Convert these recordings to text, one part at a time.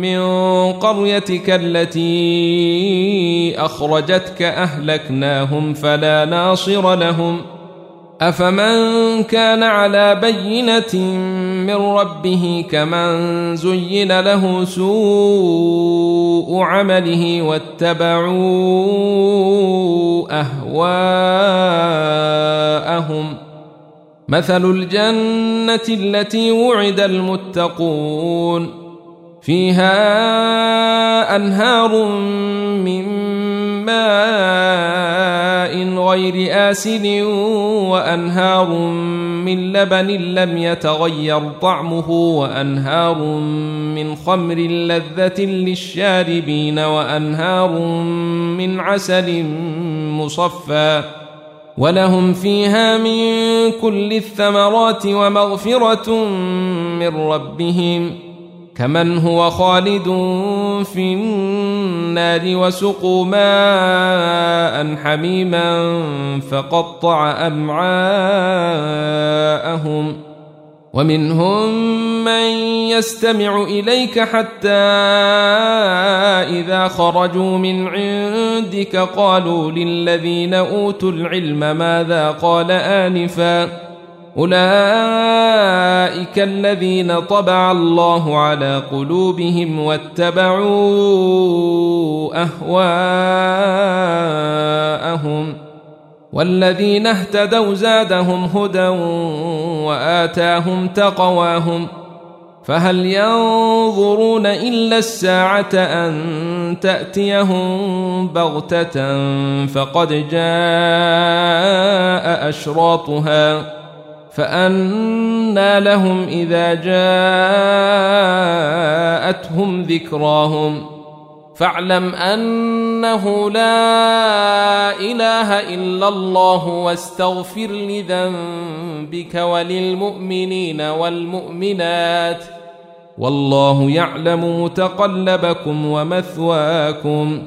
من قريتك التي أخرجتك أهلكناهم فلا ناصر لهم. أفمن كان على بينة من ربه كمن زين له سوء عمله واتبعوا أهواءهم ۖ. مثل الجنة التي وعد المتقون. فيها أنهار من ماء غير آسن وأنهار من لبن لم يتغير طعمه وأنهار من خمر لذة للشاربين وأنهار من عسل مصفى ولهم فيها من كل الثمرات ومغفرة من ربهم كمن هو خالد في النار وسقوا ماء حميما فقطع أمعاءهم ۖ ومنهم من يستمع إليك حتى إذا خرجوا من عندك قالوا للذين أوتوا العلم ماذا قال آنفا أولئك الذين طبع الله على قلوبهم واتبعوا أهواءهم والذين اهتدوا زادهم هدى وآتاهم تقواهم فهل ينظرون إلا الساعة أن تأتيهم بغتة فقد جاء أشراطها فانى لهم اذا جاءتهم ذكراهم فاعلم انه لا اله الا الله واستغفر لذنبك وللمؤمنين والمؤمنات والله يعلم متقلبكم ومثواكم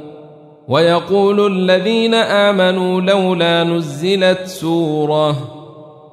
ويقول الذين امنوا لولا نزلت سوره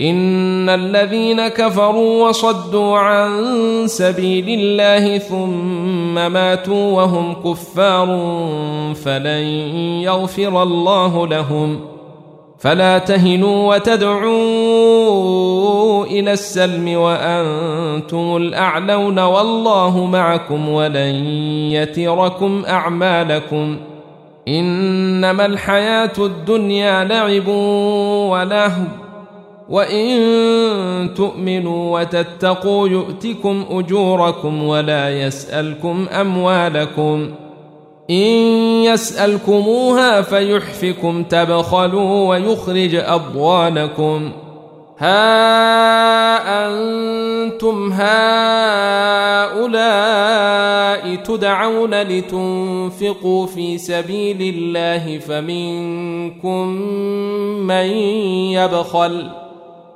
إن الذين كفروا وصدوا عن سبيل الله ثم ماتوا وهم كفار فلن يغفر الله لهم فلا تهنوا وتدعوا إلى السلم وأنتم الأعلون والله معكم ولن يتركم أعمالكم إنما الحياة الدنيا لعب ولهو وان تؤمنوا وتتقوا يؤتكم اجوركم ولا يسالكم اموالكم إن يسألكموها فيحفكم تبخلوا ويخرج أضوانكم ها أنتم هؤلاء تدعون لتنفقوا في سبيل الله فمنكم من يبخل